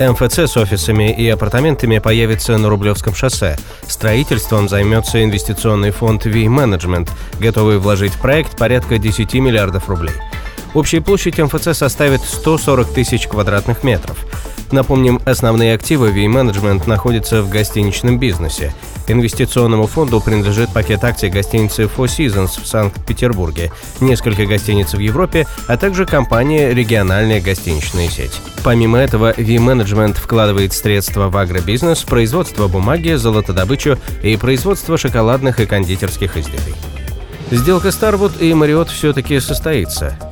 МФЦ с офисами и апартаментами появится на Рублевском шоссе. Строительством займется инвестиционный фонд V-Management, готовый вложить в проект порядка 10 миллиардов рублей. Общая площадь МФЦ составит 140 тысяч квадратных метров. Напомним, основные активы V-Management находятся в гостиничном бизнесе. Инвестиционному фонду принадлежит пакет акций гостиницы Four Seasons в Санкт-Петербурге, несколько гостиниц в Европе, а также компания «Региональная гостиничная сеть». Помимо этого, V-Management вкладывает средства в агробизнес, производство бумаги, золотодобычу и производство шоколадных и кондитерских изделий. Сделка Starwood и Marriott все-таки состоится.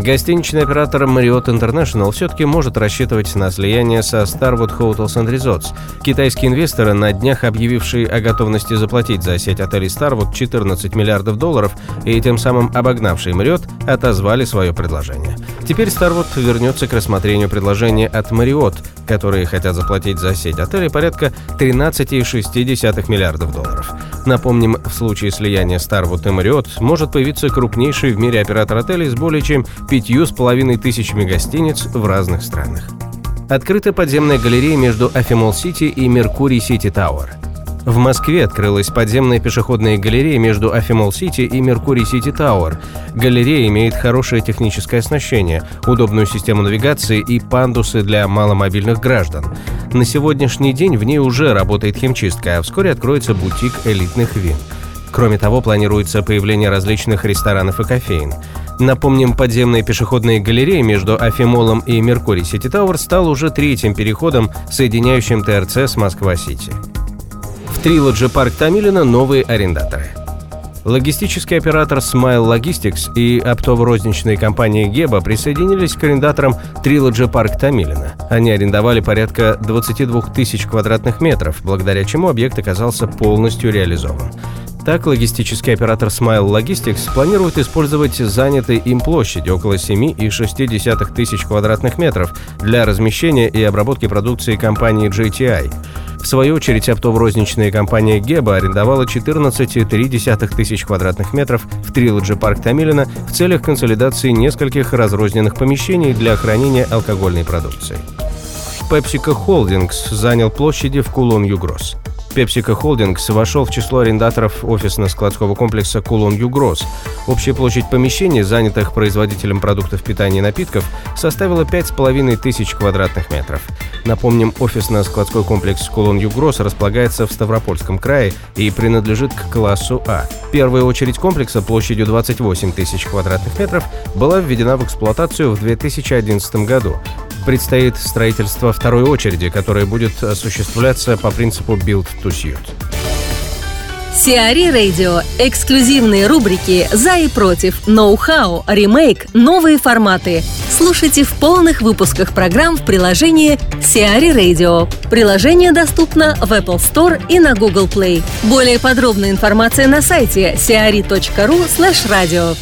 Гостиничный оператор Marriott International все-таки может рассчитывать на слияние со Starwood Hotels and Resorts. Китайские инвесторы, на днях объявившие о готовности заплатить за сеть отелей Starwood 14 миллиардов долларов и тем самым обогнавшие Marriott, отозвали свое предложение. Теперь Starwood вернется к рассмотрению предложения от Marriott, которые хотят заплатить за сеть отелей порядка 13,6 миллиардов долларов. Напомним, в случае слияния Starwood и Marriott может появиться крупнейший в мире оператор отелей с более чем пятью с половиной тысячами гостиниц в разных странах. Открыта подземная галерея между Афимолл-Сити и Меркурий-Сити Тауэр. В Москве открылась подземная пешеходная галерея между Афимолл-Сити и Меркурий-Сити Тауэр. Галерея имеет хорошее техническое оснащение, удобную систему навигации и пандусы для маломобильных граждан. На сегодняшний день в ней уже работает химчистка, а вскоре откроется бутик элитных вин. Кроме того, планируется появление различных ресторанов и кофеен. Напомним, подземная пешеходная галерея между Афимоллом и Меркурий Сити Тауэр стала уже третьим переходом, соединяющим ТРЦ с Москва-Сити. В Парк Томилино новые арендаторы. Логистический оператор Smile Logistics и оптово-розничная компания Геба присоединились к арендаторам Trilogy Парк Тамилина. Они арендовали порядка 22 тысяч квадратных метров, благодаря чему объект оказался полностью реализован. Так, логистический оператор Smile Logistics планирует использовать занятые им площади около 7,6 тысяч квадратных метров для размещения и обработки продукции компании JTI. В свою очередь, оптово-розничная компания Геба арендовала 14,3 тысяч квадратных метров в Трилоджи парк Тамилина в целях консолидации нескольких разрозненных помещений для хранения алкогольной продукции. PepsiCo Holdings занял площади в Кулон-Югрос. PepsiCo Holdings вошел в число арендаторов офисно-складского комплекса Кулон Югрос. Общая площадь помещений, занятых производителем продуктов питания и напитков, составила 5,5 тысяч квадратных метров. Напомним, офисно-складской комплекс Кулон Югрос располагается в Ставропольском крае и принадлежит к классу А. Первая очередь комплекса площадью 28 тысяч квадратных метров была введена в эксплуатацию в 2011 году. Предстоит строительство второй очереди, которая будет осуществляться по принципу Build to Suit. Сиари Радио. Эксклюзивные рубрики «За и против», «Ноу-хау», «Ремейк», «Новые форматы». Слушайте в полных выпусках программ в приложении Сиари Radio. Приложение доступно в Apple Store и на Google Play. Более подробная информация на сайте siari.ru slash radio.